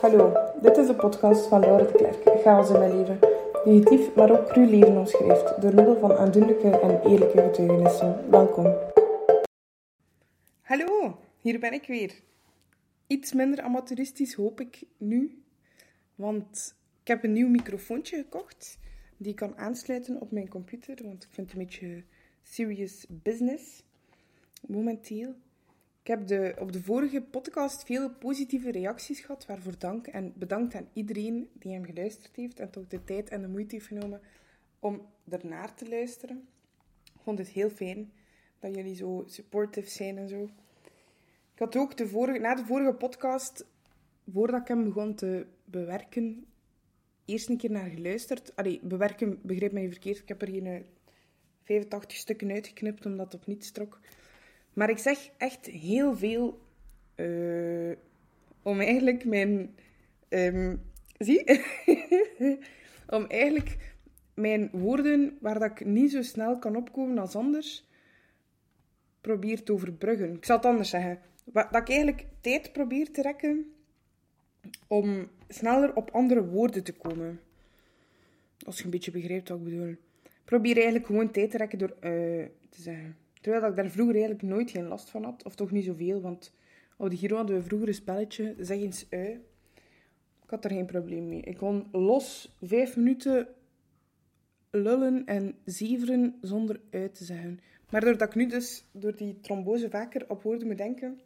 Hallo, dit is de podcast van Laura de Klerk, Chaos in mijn leven. Negatief, maar ook cru leven omschrijft, door middel van aandoenlijke en eerlijke getuigenissen. Welkom. Hallo, hier ben ik weer. Iets minder amateuristisch hoop ik nu, want ik heb een nieuw microfoontje gekocht die ik kan aansluiten op mijn computer, want ik vind het een beetje serious business momenteel. Ik heb de, op de vorige podcast veel positieve reacties gehad, waarvoor dank. En bedankt aan iedereen die hem geluisterd heeft en toch de tijd en de moeite heeft genomen om ernaar te luisteren. Ik vond het heel fijn dat jullie zo supportive zijn en zo. Ik had ook de vorige, na de vorige podcast, voordat ik hem begon te bewerken, eerst een keer naar geluisterd. Allee, bewerken, begrijp mij niet verkeerd. Ik heb er geen 85 stukken uitgeknipt omdat het op niets trok. Maar ik zeg echt heel veel uh, om eigenlijk mijn. Um, zie? om eigenlijk mijn woorden, waar dat ik niet zo snel kan opkomen als anders, probeer te overbruggen. Ik zal het anders zeggen. Dat ik eigenlijk tijd probeer te rekken om sneller op andere woorden te komen. Als je een beetje begrijpt wat ik bedoel. Probeer eigenlijk gewoon tijd te rekken door uh, te zeggen. Terwijl ik daar vroeger eigenlijk nooit geen last van had. Of toch niet zoveel, want op de Giro hadden we vroeger een spelletje, zeg eens ui. Ik had er geen probleem mee. Ik kon los vijf minuten lullen en zeveren zonder uit te zeggen. Maar doordat ik nu dus door die trombose vaker op woorden moet denken,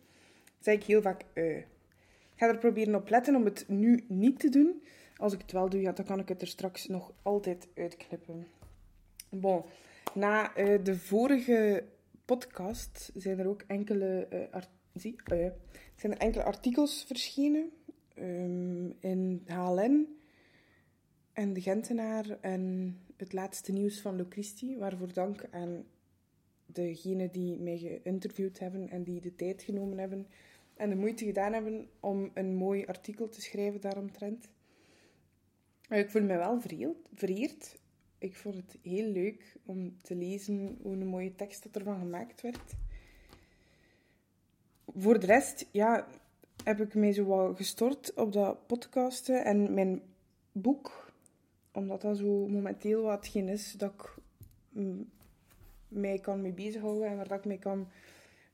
zeg ik heel vaak ui. Ik ga er proberen op letten om het nu niet te doen. Als ik het wel doe, ja, dan kan ik het er straks nog altijd uitknippen. Bon, na uh, de vorige podcast zijn er ook enkele, uh, zie, uh, zijn er enkele artikels verschenen um, in HLN en De Gentenaar en het laatste nieuws van Locristi, waarvoor dank aan degenen die mij geïnterviewd hebben en die de tijd genomen hebben en de moeite gedaan hebben om een mooi artikel te schrijven daaromtrent. Ik voel me wel vereerd ik vond het heel leuk om te lezen hoe een mooie tekst dat ervan gemaakt werd. Voor de rest, ja, heb ik mij zo wat gestort op dat podcasten en mijn boek. Omdat dat zo momenteel wat geen is dat ik mij kan mee bezighouden en waar dat ik mij kan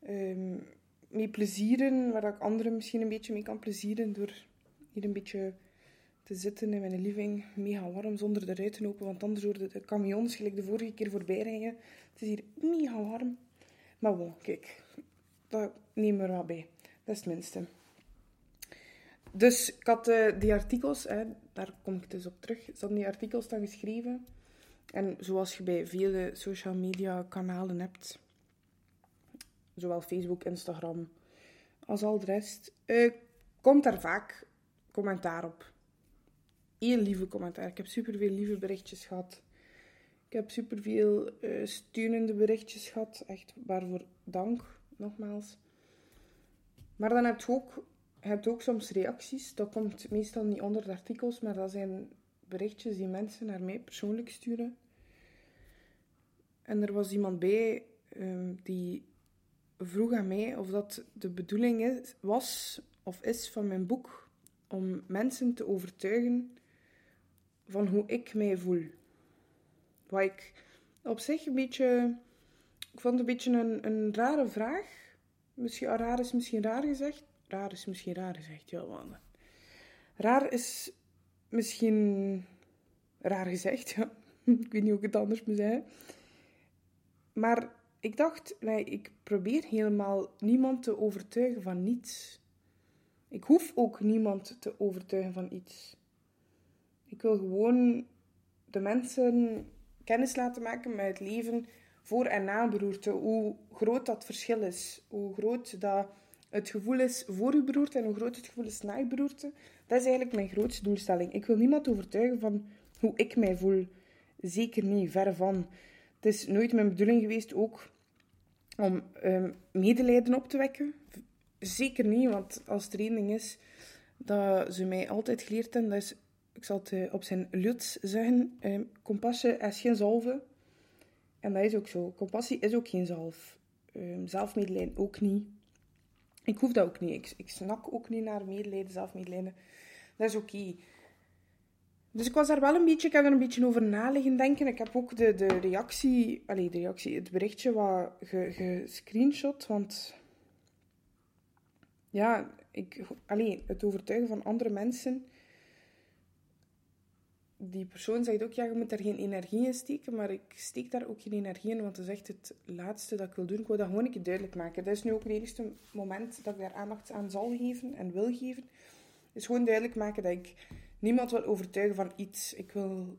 um, mee plezieren. Waar dat ik anderen misschien een beetje mee kan plezieren door hier een beetje te zitten in mijn living, mega warm, zonder de ruiten open, want anders worden de camions gelijk de vorige keer voorbij rijden. Het is hier mega warm. Maar bon, kijk, dat we er wel bij. Dat is minste. Dus ik had uh, die artikels, hè, daar kom ik dus op terug, ze hadden die artikels dan geschreven. En zoals je bij vele social media kanalen hebt, zowel Facebook, Instagram als al de rest, uh, komt daar vaak commentaar op heel lieve commentaar. Ik heb superveel lieve berichtjes gehad. Ik heb superveel uh, steunende berichtjes gehad. Echt waarvoor dank, nogmaals. Maar dan heb je ook, heb ook soms reacties. Dat komt meestal niet onder de artikels, maar dat zijn berichtjes die mensen naar mij persoonlijk sturen. En er was iemand bij um, die vroeg aan mij of dat de bedoeling is, was of is van mijn boek om mensen te overtuigen van hoe ik mij voel. Wat ik op zich een beetje... Ik vond het een beetje een, een rare vraag. Misschien, raar is misschien raar gezegd. Raar is misschien raar gezegd, ja man. Raar is misschien raar gezegd, ja. ik weet niet hoe ik het anders moet zeggen. Maar ik dacht, nee, ik probeer helemaal niemand te overtuigen van niets. Ik hoef ook niemand te overtuigen van iets. Ik wil gewoon de mensen kennis laten maken met het leven voor en na een beroerte. Hoe groot dat verschil is. Hoe groot dat het gevoel is voor uw beroerte en hoe groot het gevoel is na uw beroerte. Dat is eigenlijk mijn grootste doelstelling. Ik wil niemand overtuigen van hoe ik mij voel. Zeker niet, verre van. Het is nooit mijn bedoeling geweest ook om um, medelijden op te wekken. Zeker niet, want als er één is dat ze mij altijd geleerd hebben, dat is ik zal het eh, op zijn Luts zeggen, eh, compassie is geen zalve. En dat is ook zo. Compassie is ook geen zalf. Um, zelfmedelijden ook niet. Ik hoef dat ook niet. Ik, snak ook niet naar medelijden, zelfmedelijden. Dat is oké. Dus ik was daar wel een beetje, ik heb er een beetje over na liggen denken. Ik heb ook de, de reactie, allee, de reactie, het berichtje wat gescreenshot, want ja, ik, allee, het overtuigen van andere mensen. Die persoon zegt ook, ja, je moet daar geen energie in steken, maar ik steek daar ook geen energie in, want dat is echt het laatste dat ik wil doen. Ik wil dat gewoon een keer duidelijk maken. Dat is nu ook het enige moment dat ik daar aandacht aan zal geven en wil geven. Is gewoon duidelijk maken dat ik niemand wil overtuigen van iets. Ik wil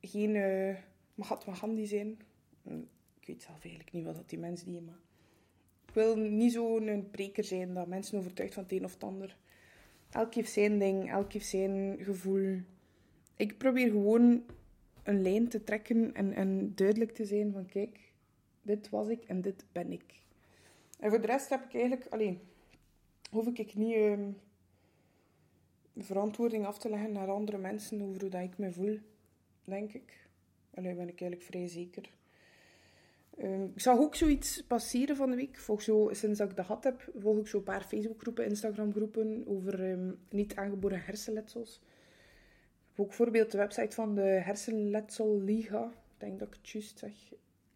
geen uh, Mahatma zijn. Hm, ik weet zelf eigenlijk niet wat die mensen die, maar ik wil niet zo'n preker zijn dat mensen overtuigt van het een of het ander. Elk heeft zijn ding, elk heeft zijn gevoel. Ik probeer gewoon een lijn te trekken en, duidelijk te zijn van kijk, dit was ik en dit ben ik. En voor de rest heb ik eigenlijk, alleen, hoef ik niet uh, verantwoording af te leggen naar andere mensen over hoe dat ik me voel, denk ik. Alleen ben ik eigenlijk vrij zeker. Um, ik zag ook zoiets passeren van de week. Volg zo, sinds dat ik dat gehad heb, volg ik zo een paar Facebookgroepen, Instagramgroepen over um, niet aangeboren hersenletsels. Bijvoorbeeld de website van de Hersenletsel Liga. Ik denk dat ik het juist zeg.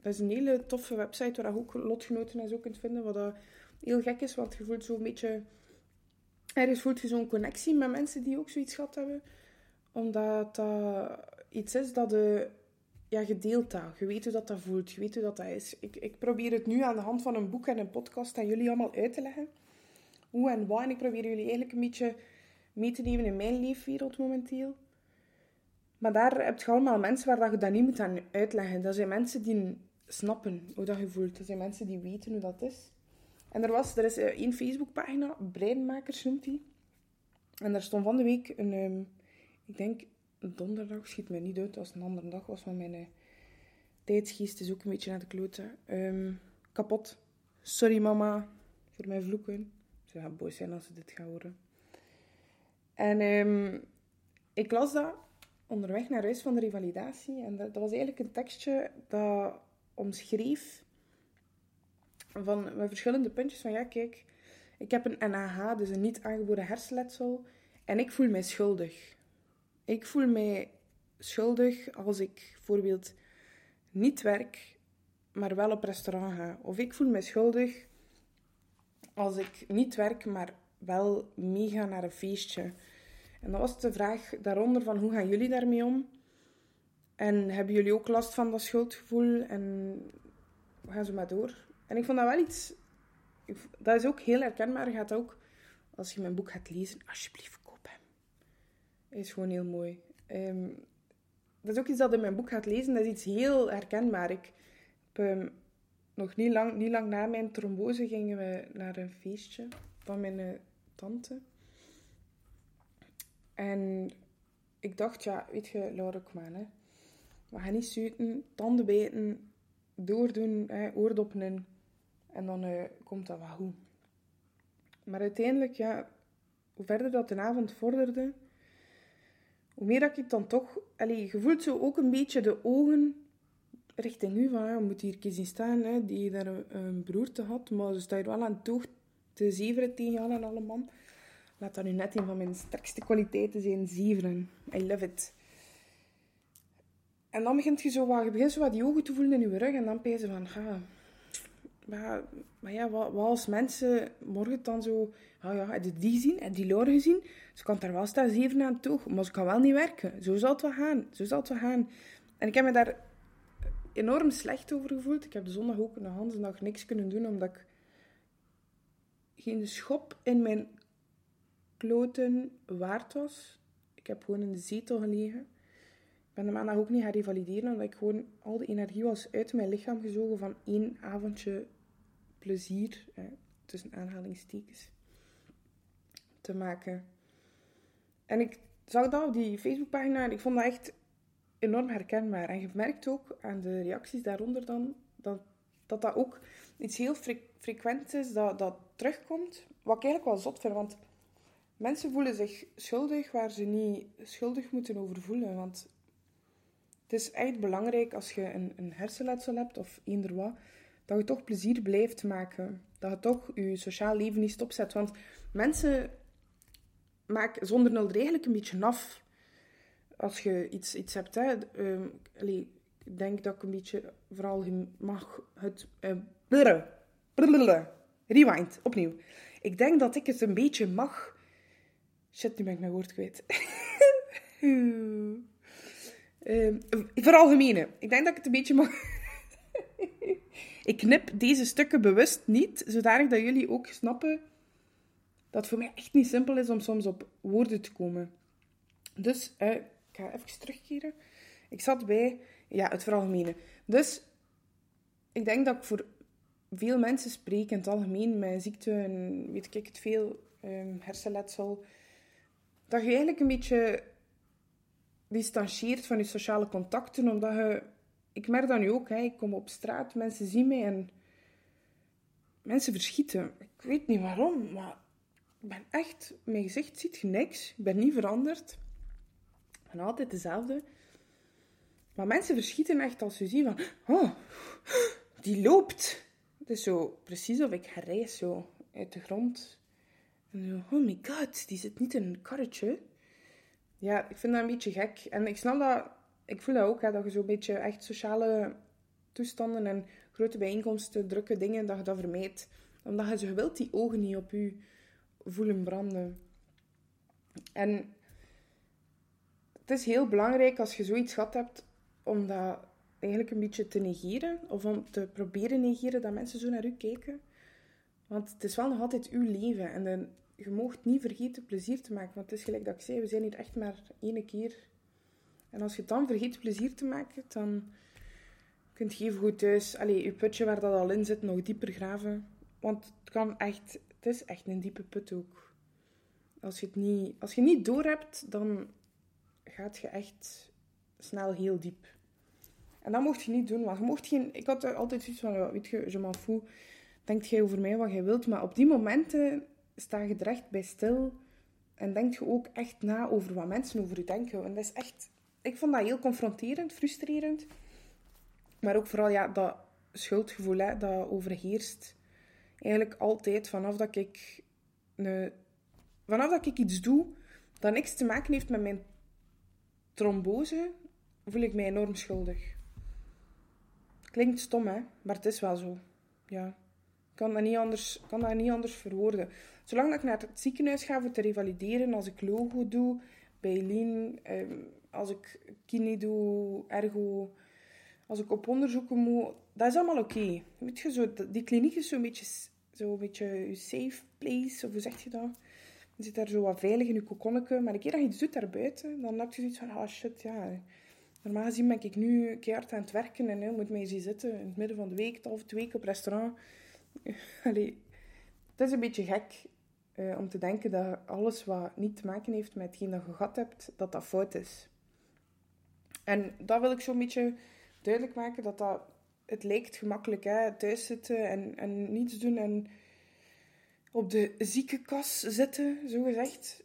Dat is een hele toffe website waar je ook lotgenoten en zo kunt vinden. Wat dat heel gek is, want je voelt zo'n beetje ergens voelt je zo'n connectie met mensen die ook zoiets gehad hebben. Omdat dat iets is dat je, ja, gedeeld dat. Je weet hoe dat, dat voelt, je weet hoe dat, dat is. Ik, ik probeer het nu aan de hand van een boek en een podcast aan jullie allemaal uit te leggen. Hoe en wat. En ik probeer jullie eigenlijk een beetje mee te nemen in mijn leefwereld momenteel. Maar daar heb je allemaal mensen waar dat je dat niet moet aan uitleggen. Dat zijn mensen die snappen hoe dat je voelt. Dat zijn mensen die weten hoe dat is. En er, was, er is eh, één Facebookpagina, Breinmakers noemt die. En daar stond van de week een, um, ik denk donderdag, schiet mij niet uit als het een andere dag was, want mijn uh, tijdsgeest is ook een beetje naar de kloten. Um, kapot. Sorry mama voor mijn vloeken. Ze gaat boos zijn als ze dit gaan horen. En um, ik las dat onderweg naar huis van de revalidatie. En dat, was eigenlijk een tekstje dat omschreef van, met verschillende puntjes van ja, kijk, ik heb een NAH, dus een niet aangeboren hersenletsel, en ik voel mij schuldig. Ik voel mij schuldig als ik bijvoorbeeld niet werk, maar wel op restaurant ga. Of ik voel mij schuldig als ik niet werk, maar wel meega naar een feestje. En dat was de vraag daaronder van hoe gaan jullie daarmee om? En hebben jullie ook last van dat schuldgevoel? En gaan ze maar door? En ik vond dat wel iets... Dat is ook heel herkenbaar. Gaat ook, als je mijn boek gaat lezen, alsjeblieft, koop hem. Is gewoon heel mooi. Ehm, dat is ook iets dat in mijn boek gaat lezen. Dat is iets heel herkenbaar. Ik ehm, nog niet lang, niet lang na mijn trombose gingen we naar een feestje van mijn uh, tante. En ik dacht, ja, weet je, aan, hè. We gaan niet zuiten, tanden bijten, doordoen, hè, oordoppen. En dan uh, komt dat wel goed. Maar uiteindelijk, ja, hoe verder dat de avond vorderde, hoe meer dat ik dan toch... Allee, je voelt zo ook een beetje de ogen richting u van, je moet hier kiezen staan, hè, die daar een, een broerte had, maar ze staat wel aan toog te zeveren tegen Jan en alle man. Laat dat nu net een van mijn sterkste kwaliteiten zijn, zeveren. I love it. En dan begint je zo wat, je begint zo wat die ogen te voelen in je rug en dan je van, ha, maar, maar ja, wat, wat, als mensen morgen dan zo... Oh ja, heb die gezien? Heb die Laura gezien? Ze kan daar wel staan zeven aan toe, maar ze kan wel niet werken. Zo zal het wel gaan. Zo zal het wel gaan. En ik heb me daar enorm slecht over gevoeld. Ik heb de zondag ook een hele dag niks kunnen doen, omdat ik geen schop in mijn kloten waard was. Ik heb gewoon in de zetel gelegen. Ik ben de maandag ook niet gaan revalideren, omdat ik gewoon al de energie was uit mijn lichaam gezogen van één avondje plezier, tussen aanhalingstekens, te maken. En ik zag dat op die Facebookpagina en ik vond dat echt enorm herkenbaar. En je merkt ook aan de reacties daaronder dan dat dat, ook iets heel frequent is dat, dat terugkomt. Wat ik eigenlijk wel zot vind, want mensen voelen zich schuldig waar ze niet schuldig moeten over voelen. Want het is echt belangrijk als je een, een hersenletsel hebt of eender wat, dat je toch plezier blijft maken. Dat je toch je sociaal leven niet stopzet. Want mensen maak zonder nul er eigenlijk een beetje af. Als je iets, iets hebt, hè. Ehm, ik denk dat ik een beetje vooral mag het... Uh, rewind, opnieuw. Ik denk dat ik het een beetje mag... Shit, nu ben ik mijn woord kwijt. um, veralgemenen. Ik denk dat ik het een beetje mag... ik knip deze stukken bewust niet, zodanig dat jullie ook snappen dat het voor mij echt niet simpel is om soms op woorden te komen. Dus, uh, ik ga even terugkeren. Ik zat bij ja, het veralgemenen. Dus, ik denk dat ik voor veel mensen spreek in het algemeen met ziekte en weet ik het veel, um, hersenletsel, dat je eigenlijk een beetje distancieert van je sociale contacten, omdat je... Ik merk dat nu ook, hè, ik kom op straat, mensen zien mij en mensen verschieten. Ik weet niet waarom, maar ik ben echt... Mijn gezicht ziet je niks. Ik ben niet veranderd. Ik ben altijd dezelfde. Maar mensen verschieten echt als ze zien van... Oh, die loopt. Het is zo precies of ik herrijs zo uit de grond. En oh my god, die zit niet in een karretje. Ja, ik vind dat een beetje gek. En ik snap dat... Ik voel dat ook, hè, dat je zo'n beetje echt sociale toestanden en grote bijeenkomsten, drukke dingen, dat je dat vermijdt. Omdat je zo wilt die ogen niet op je voelen branden. En het is heel belangrijk als je zoiets gehad hebt, om dat eigenlijk een beetje te negeren. Of om te proberen negeren dat mensen zo naar u kijken. Want het is wel nog altijd uw leven. En je moogt niet vergeten plezier te maken. Want het is gelijk dat ik zei, we zijn hier echt maar één keer. En als je dan vergeet plezier te maken, dan kunt je even goed thuis... Allee, je putje waar dat al in zit, nog dieper graven. Want het kan echt het is echt een diepe put ook. Als je het niet, als je niet doorhebt, dan gaat je echt snel heel diep. En dat mocht je niet doen, want je mocht geen... Ik had altijd zoiets van, weet je, je m'en fou. Denkt jij over mij wat jij wilt, maar op die momenten sta je er echt bij stil. En denk je ook echt na over wat mensen over je denken. En dat is echt... Ik vond dat heel confronterend, frustrerend. Maar ook vooral ja, dat schuldgevoel hè, dat overheerst eigenlijk altijd vanaf dat ik, een, vanaf dat ik iets doe dat niks te maken heeft met mijn trombose, voel ik mij enorm schuldig. Klinkt stom, hè? Maar het is wel zo. Ja. Kan dat niet anders, kan dat niet anders verwoorden. Zolang dat ik naar het ziekenhuis ga voor te revalideren, als ik logo doe, bij Lean, ehm, als ik kine doe, ergo, als ik op onderzoeken moet, dat is allemaal oké. Zo, die kliniek is zo'n beetje, zo beetje je safe place, of hoe zeg je dat? Je zit daar zo wat veilig in je kokonnetje, maar een keer dat je iets doet daarbuiten, dan heb je zoiets van, ah shit, ja. Normaal gezien ben ik nu keihard aan het werken en hè, moet mij zien zitten in het midden van de week, of twee week op restaurant. Allee, het is een beetje gek uh, om te denken dat alles wat niet te maken heeft met hetgeen dat je gehad hebt, dat dat fout is. En dat wil ik zo'n beetje duidelijk maken, dat dat het lijkt gemakkelijk, hè? thuis zitten en, en niets doen en op de ziekenkas zitten, zo gezegd.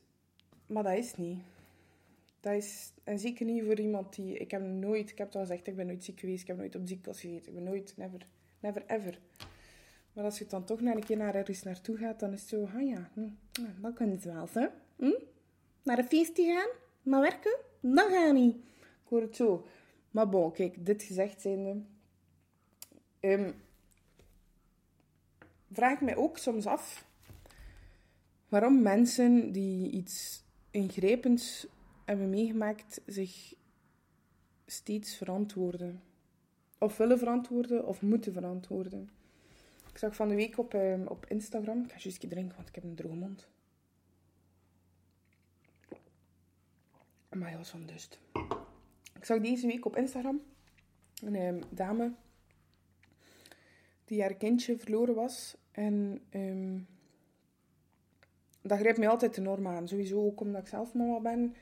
Maar dat is niet. Dat is, en zeker niet voor iemand die... Ik heb nooit, ik heb het al gezegd, ik ben nooit ziek geweest, ik heb nooit op de ziekenkas gezeten. Ik ben nooit, never, never ever. Maar als je dan toch naar een keer naar ergens naartoe gaat, dan is het zo, ah ja, hm, dan kan het wel, hè. Hm? Naar een feestje gaan, maar werken, dat gaat niet. Ik hoor het zo. Maar bon, kijk, dit gezegd zijnde, Um, vraag ik mij ook soms af waarom mensen die iets ingrijpends hebben meegemaakt zich steeds verantwoorden. Of willen verantwoorden of moeten verantwoorden. Ik zag van de week op, um, op Instagram. Ik ga juist drinken, want ik heb een droge mond. Maar hij was van dust. Ik zag deze week op Instagram een um, dame die haar kindje verloren was. En um, dat grijpt mij altijd enorm aan. Sowieso ook omdat ik zelf mama ben.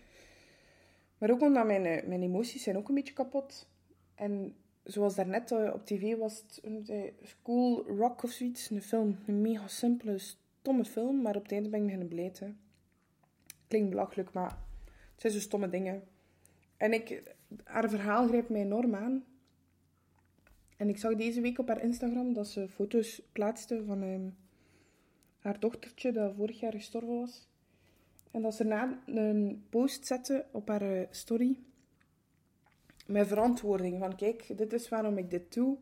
Maar ook omdat mijn, eh, mijn emoties zijn ook een beetje kapot. En zoals daarnet uh, op tv was het School Rock of zoiets. Een film. Een mega simpele, stomme film. Maar op het einde ben ik beginnen blijten. Klinkt belachelijk, maar het zijn zo stomme dingen. En ik, haar verhaal grijpt mij enorm aan. En ik zag deze week op haar Instagram dat ze foto's plaatste van um, haar dochtertje dat vorig jaar gestorven was. En dat ze daarna een post zette op haar eh, story. Met verantwoording. Van kijk, dit is waarom ik dit doe.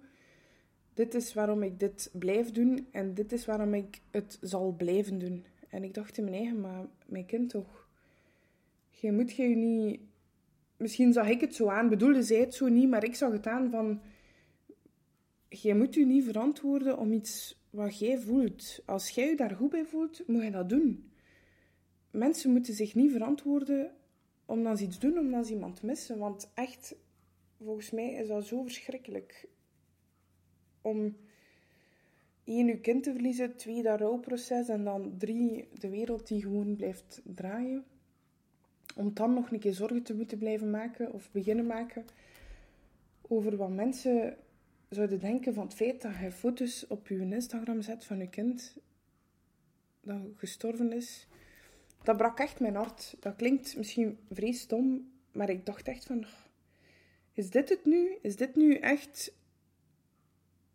Dit is waarom ik dit blijf doen. En dit is waarom ik het zal blijven doen. En ik dacht in mijn eigen, maar mijn kind toch. Je moet je niet... Misschien zag ik het zo aan. Bedoelde zij het zo niet. Maar ik zag het aan van... Je moet je niet verantwoorden om iets wat jij voelt. Als jij je daar goed bij voelt, moet je dat doen mensen moeten zich niet verantwoorden omdat ze iets doen, omdat ze iemand missen. Want echt, volgens mij is dat zo verschrikkelijk. Om één, je kind te verliezen, twee, dat rouwproces en dan drie, de wereld die gewoon blijft draaien. Om dan nog een keer zorgen te moeten blijven maken of beginnen maken over wat mensen zouden denken van het feit dat je foto's op je Instagram zet van je kind dat gestorven is dat brak echt mijn hart. Dat klinkt misschien vrees stom, maar ik dacht echt van... Is dit het nu? Is dit nu echt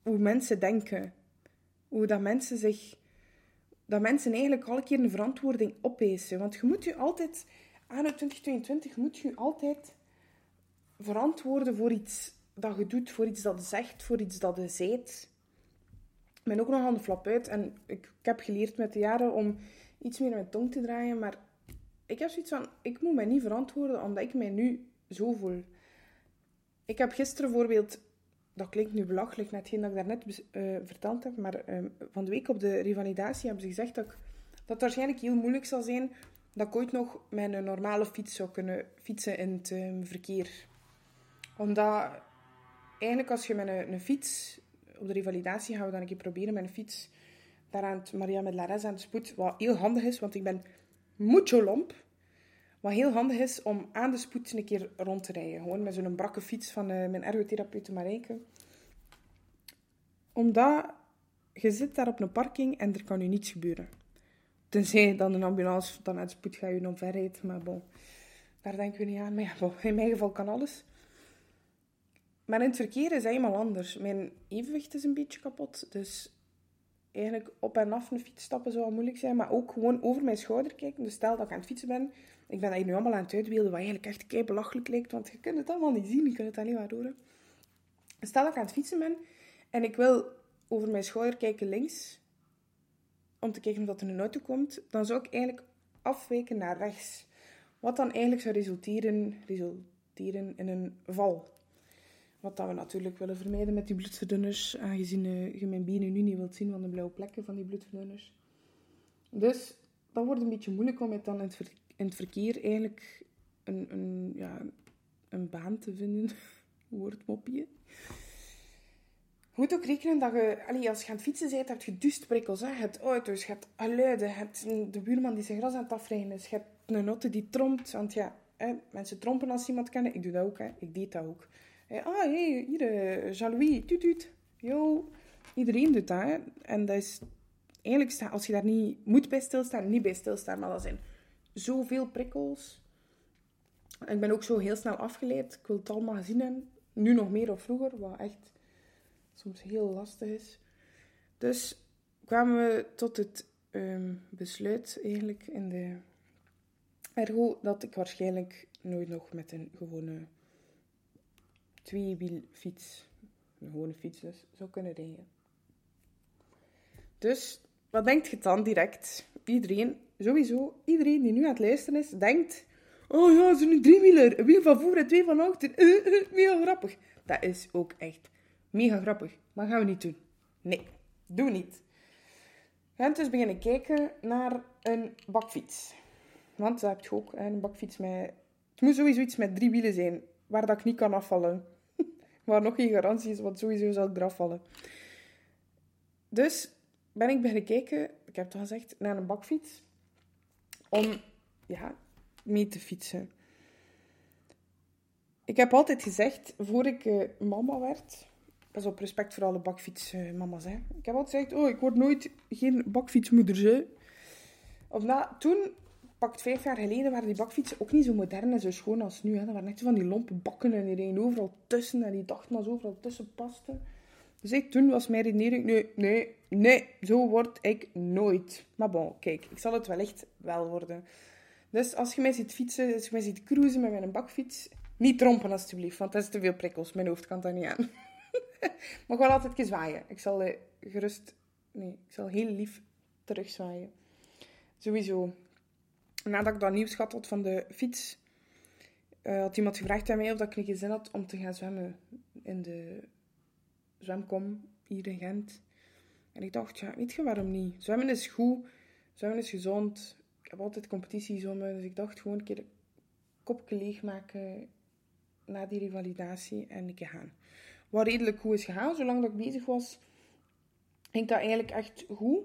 hoe mensen denken? Hoe dat mensen zich... Dat mensen eigenlijk al een keer een verantwoording opeisen. Want je moet je altijd... Anno 2022 moet je altijd verantwoorden voor iets dat je doet, voor iets dat je zegt, voor iets dat je zijt. Ik ben ook nog aan de flap uit en ik, ik heb geleerd met de jaren om iets meer mijn tong te draaien. Maar ik heb zoiets van, ik moet mij niet verantwoorden omdat ik mij nu zo voel. Ik heb gisteren bijvoorbeeld, dat klinkt nu belachelijk, net geen dat ik daarnet uh, verteld heb, maar ehm, van de week op de revalidatie hebben ze gezegd dat, dat het waarschijnlijk heel moeilijk zal zijn dat ik ooit nog met een normale fiets zou kunnen fietsen in het ehm, verkeer. Omdat eigenlijk als je met een, fiets op de revalidatie gaan we dan een keer proberen met een fiets daar aan het Maria met Lares aan de spoed, wat heel handig is, want ik ben mucho lomp. Wat heel handig is om aan de spoed een keer rond te rijden. Gewoon met zo'n brakke fiets van uh, mijn ergotherapeute Marijke. Omdat je zit daar op een parking en er kan je niets gebeuren. Tenzij dan een ambulance dan aan de spoed gaat je omverrijdt. Maar bon, daar denken we niet aan. Maar ja, in mijn geval kan alles. Maar in het verkeer is helemaal anders. Mijn evenwicht is een beetje kapot. Dus eigenlijk op en af een fiets stappen zou moeilijk zijn. Maar ook gewoon over mijn schouder kijken. Dus stel dat ik aan het fietsen ben. Ik ben dat nu allemaal aan het uitbeelden. Wat eigenlijk echt kei belachelijk lijkt. Want je kunt het allemaal niet zien. Je kunt het alleen maar horen. Stel dat ik aan het fietsen ben. En ik wil over mijn schouder kijken links. Om te kijken of er een auto komt. Dan zou ik eigenlijk afwijken naar rechts. Wat dan eigenlijk zou resulteren, resulteren in een val. Wat dat we natuurlijk willen vermijden met die bloedverdunners, aangezien uh, je mijn benen nu niet wilt zien van de blauwe plekken van die bloedverdunners. Dus dat wordt een beetje moeilijk om het dan in het, in het verkeer eigenlijk een, een, ja, een baan te vinden. Woordmopje. Je moet ook rekenen dat je, als je aan het fietsen bent, heb je dust prikkels. Je hebt auto's, je hebt luiden, je hebt de buurman die zijn gras aan het afrijden is, je hebt een auto die trompt. Want ja, hè, mensen trompen als ze iemand kennen. Ik doe dat ook, hè. ik deed dat ook. Ah, hey, hier, uh, Jean-Louis, tuut. Yo. Iedereen doet dat, hè. En dat is... Eigenlijk, als je daar niet moet bij stilstaan, niet bij stilstaan, maar dat zijn zoveel prikkels. Ik ben ook zo heel snel afgeleid. Ik wil het allemaal gezien. Nu nog meer of vroeger, wat echt soms heel lastig is. Dus kwamen we tot het um, besluit eigenlijk in de ergo dat ik waarschijnlijk nooit nog met een gewone tweewielfiets, een gewone fiets dus, zou kunnen rijden. Dus, wat denkt je dan direct? Iedereen, sowieso, iedereen die nu aan het luisteren is, denkt... Oh ja, zo'n driewieler. Een wiel van voor en twee van achter. mega grappig. Dat is ook echt mega grappig. Maar gaan we niet doen. Nee, doe niet. We gaan dus beginnen kijken naar een bakfiets. Want dat heb je ook, een bakfiets met... Het moet sowieso iets met drie wielen zijn, waar dat ik niet kan afvallen. Waar nog geen garantie is, want sowieso zal ik eraf vallen. Dus ben ik beginnen kijken, ik heb het gezegd, naar een bakfiets. Om, ja, mee te fietsen. Ik heb altijd gezegd, voor ik uh, mama werd... Pas op, respect voor alle bakfietsmama's, hè. Ik heb altijd gezegd, oh, ik word nooit geen bakfietsmoeder, hè. Of na, toen pakt vijf jaar geleden waren die bakfietsen ook niet zo modern en zo schoon als nu. Hè. Waren echt van die lompe bakken en die reden overal tussen en die dachten dat ze overal tussen pasten. Dus ik, toen was mijn redenering, nee, nee, nee, zo word ik nooit. Maar bon, kijk, ik zal het wellicht wel worden. Dus als je mij ziet fietsen, als je mij ziet cruisen met mijn bakfiets, niet trompen alstublieft, want dat is te veel prikkels. Mijn hoofd kan daar niet aan. maar wel altijd zwaaien. Ik zal eh, gerust, nee, ik zal heel lief terugzwaaien. Sowieso. Nadat ik dat nieuws gehad had van de fiets, uh, had iemand gevraagd aan mij of ik een zin had om te gaan zwemmen in de zwemkom hier in Gent. En ik dacht, ja, weet je waarom niet? Zwemmen is goed, zwemmen is gezond. Ik heb altijd competitiezwemmen, dus ik dacht gewoon een keer kopje leegmaken na die revalidatie en een keer gaan. Wat redelijk goed is gegaan, zolang dat ik bezig was, ging dat eigenlijk echt goed.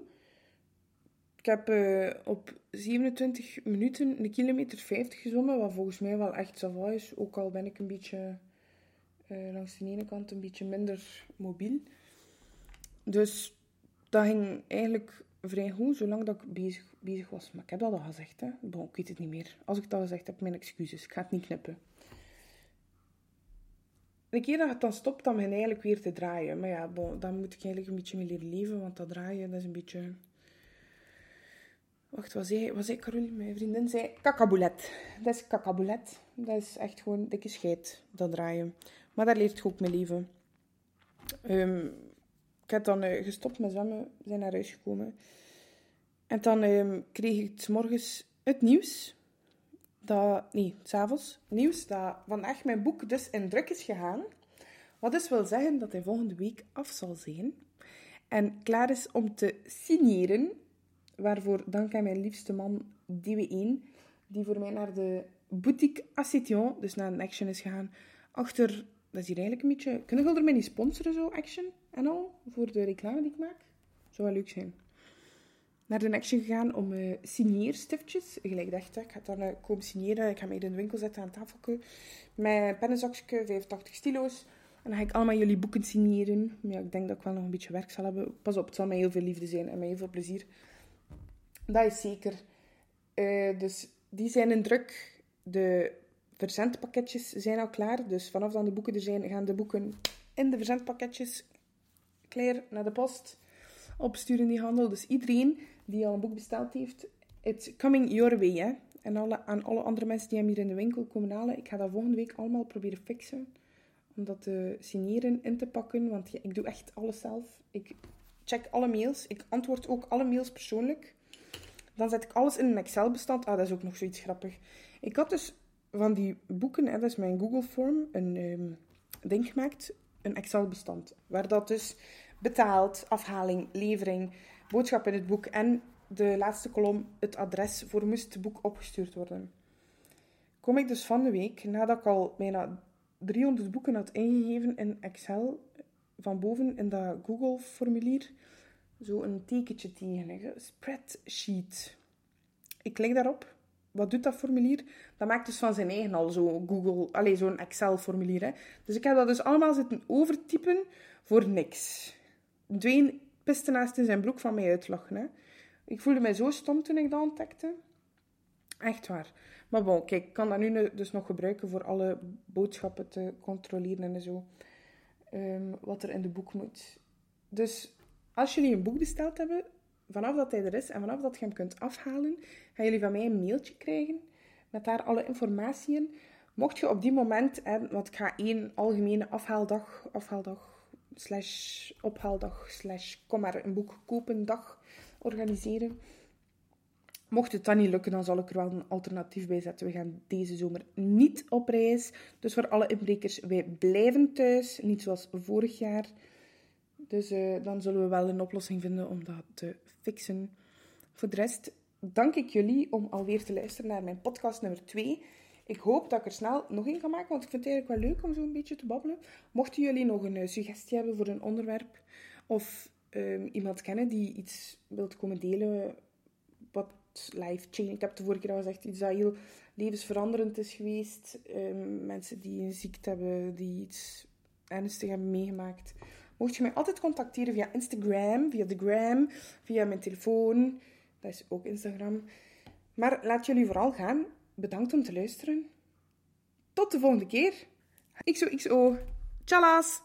Ik heb uh, op 27 minuten een kilometer 50 gezwommen, wat volgens mij wel echt zo is. Ook al ben ik een beetje uh, langs de ene kant een beetje minder mobiel. Dus dat ging eigenlijk vrij goed, zolang dat ik bezig, bezig was. Maar ik heb dat al gezegd, hè. Ik weet het niet meer. Als ik dat al gezegd heb, mijn excuses. Ik ga het niet knippen. De keer dat het dan stopt, dan begin eigenlijk weer te draaien. Maar ja, bon, dan moet ik eigenlijk een beetje mee leren leven, want dat draaien, dat is een beetje... Wacht, wat zei, wat zei Caroline, mijn vriendin? zei kakaboulet. Dat is kakaboulet. Dat is echt gewoon dikke scheid, dat draaien. Maar daar leert je ook mee leven. Um, ik heb dan uh, gestopt met zwemmen, zijn naar huis gekomen. En dan um, kreeg ik s morgens het nieuws. Dat, nee, s'avonds. Nieuws dat vandaag mijn boek dus in druk is gegaan. Wat dus wil zeggen dat hij volgende week af zal zijn. En klaar is om te signeren. Waarvoor dank aan mijn liefste man DW1. Die voor mij naar de boutique Assetion, dus naar een action is gegaan. Achter, dat is hier eigenlijk een beetje... Kunnen we er niet sponsoren, zo, action? en al voor de reclame die ik maak. Zou wel leuk zijn. Naar de Action gegaan om uh, signeerstiftjes. Gelijk dacht ik, ga dan uh, komen signeren. Ik ga mij in de winkel zetten aan tafel. Met pennenzakje, 85 stilo's. En dan ga ik allemaal jullie boeken signeren. Ja, ik denk dat ik wel nog een beetje werk zal hebben. Pas op, het zal mij heel veel liefde zijn en mij heel veel plezier. Dat is zeker. Uh, dus die zijn in druk. De verzendpakketjes zijn al klaar. Dus vanaf dan de boeken er zijn, gaan de boeken in de verzendpakketjes klaar naar de post opsturen die handel. Dus iedereen die al een boek besteld heeft, it's coming your way. Hè? En alle, aan alle andere mensen die hem hier in de winkel komen halen, ik ga dat volgende week allemaal proberen fixen. Om dat te signeren, in te pakken, want ik doe echt alles zelf. Ik check alle mails, ik antwoord ook alle mails persoonlijk. Dan zet ik alles in een Excel-bestand. Ah, dat is ook nog zoiets grappig. Ik had dus van die boeken, hè, dat is mijn Google-form, een um, ding gemaakt, een Excel-bestand. Waar dat dus betaald, afhaling, levering, boodschap in het boek en de laatste kolom het adres voor moest het boek opgestuurd worden. Kom ik dus van de week, nadat ik al bijna 300 boeken had ingegeven in Excel, van boven in dat Google-formulier, zo een tekentje tegen, spreadsheet. Ik klik daarop. Wat doet dat formulier? Dat maakt dus van zijn eigen al zo Google, allez, zo'n Excel-formulier. Dus ik heb dat dus allemaal zitten overtypen voor niks. Dwayne piste naast in zijn broek van mij uitlachen. Ik voelde mij zo stom toen ik dat ontdekte. Echt waar. Maar bon, kijk, ik kan dat nu dus nog gebruiken voor alle boodschappen te controleren en zo. Um, wat er in de boek moet. Dus als jullie een boek besteld hebben, vanaf dat hij er is en vanaf dat je hem kunt afhalen, gaan jullie van mij een mailtje krijgen met daar alle informatie in. Mocht je op die moment, hè, want ik ga één algemene afhaaldag, afhaaldag slash ophaaldag slash kom maar een boek kopen dag organiseren. Mocht het dan niet lukken, dan zal ik er wel een alternatief bij zetten. We gaan deze zomer niet op reis. Dus voor alle inbrekers, wij blijven thuis. Niet zoals vorig jaar. Dus uh, dan zullen we wel een oplossing vinden om dat te fixen. Voor de rest dank ik jullie om alweer te luisteren naar mijn podcast nummer 2. Ik hoop dat ik er snel nog in kan maken, want ik vind het eigenlijk wel leuk om zo een beetje te babbelen. Mochten jullie nog een uh, suggestie hebben voor een onderwerp, of um, iemand kennen die iets wilt komen delen, wat life changing. Ik heb de vorige keer al gezegd, iets dat heel levensveranderend is geweest. Um, mensen die een ziekte hebben, die iets ernstig hebben meegemaakt. Mocht je mij altijd contacteren via Instagram, via de gram, via mijn telefoon. Dat is ook Instagram. Maar laat jullie vooral gaan. Bedankt om te luisteren. Tot de volgende keer. XOXO. Tjallas!